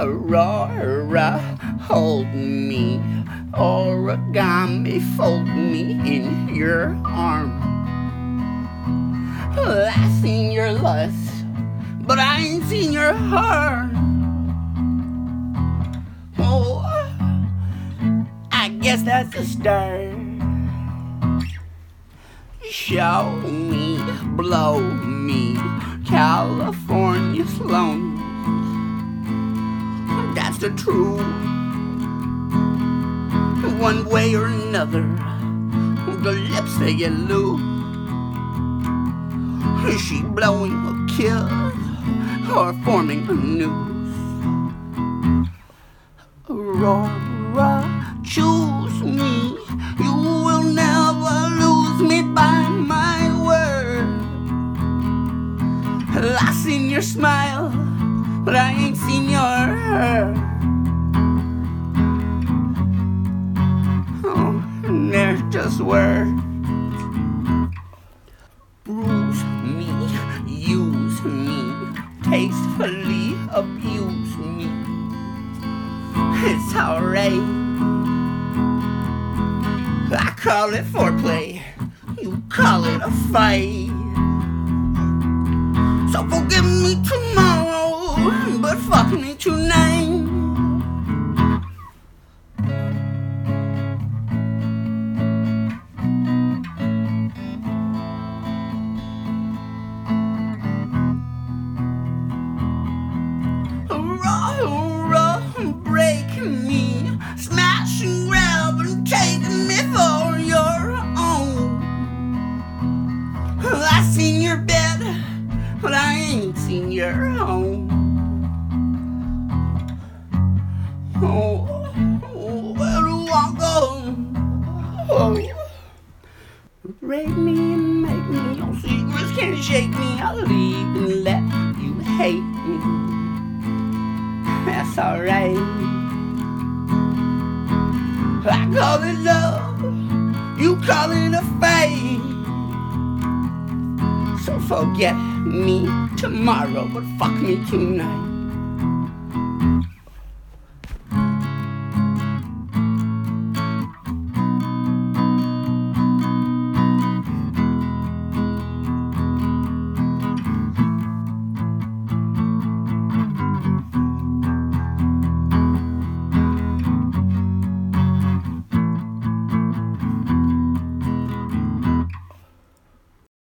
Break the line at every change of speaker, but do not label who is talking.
Aurora, hold me. Origami, fold me in your arm. I've seen your lust, but I ain't seen your heart. Oh, I guess that's a start. Show me, blow me, California sloan. The truth. One way or another, the lips they get loose. Is she blowing a kiss or forming a noose? Aurora, choose me. You will never lose me by my word. I seen your smile, but I ain't seen your hurt. Just words. Bruise me, use me, tastefully abuse me. It's alright. I call it foreplay, you call it a fight. So forgive me tomorrow, but I ain't seen your home. Oh, where do I go? Oh. Rape me and make me, your secrets can't shake me. I'll leave and let you hate me. That's alright. I call it love, you call it a fate. So forget me tomorrow, but fuck me tonight.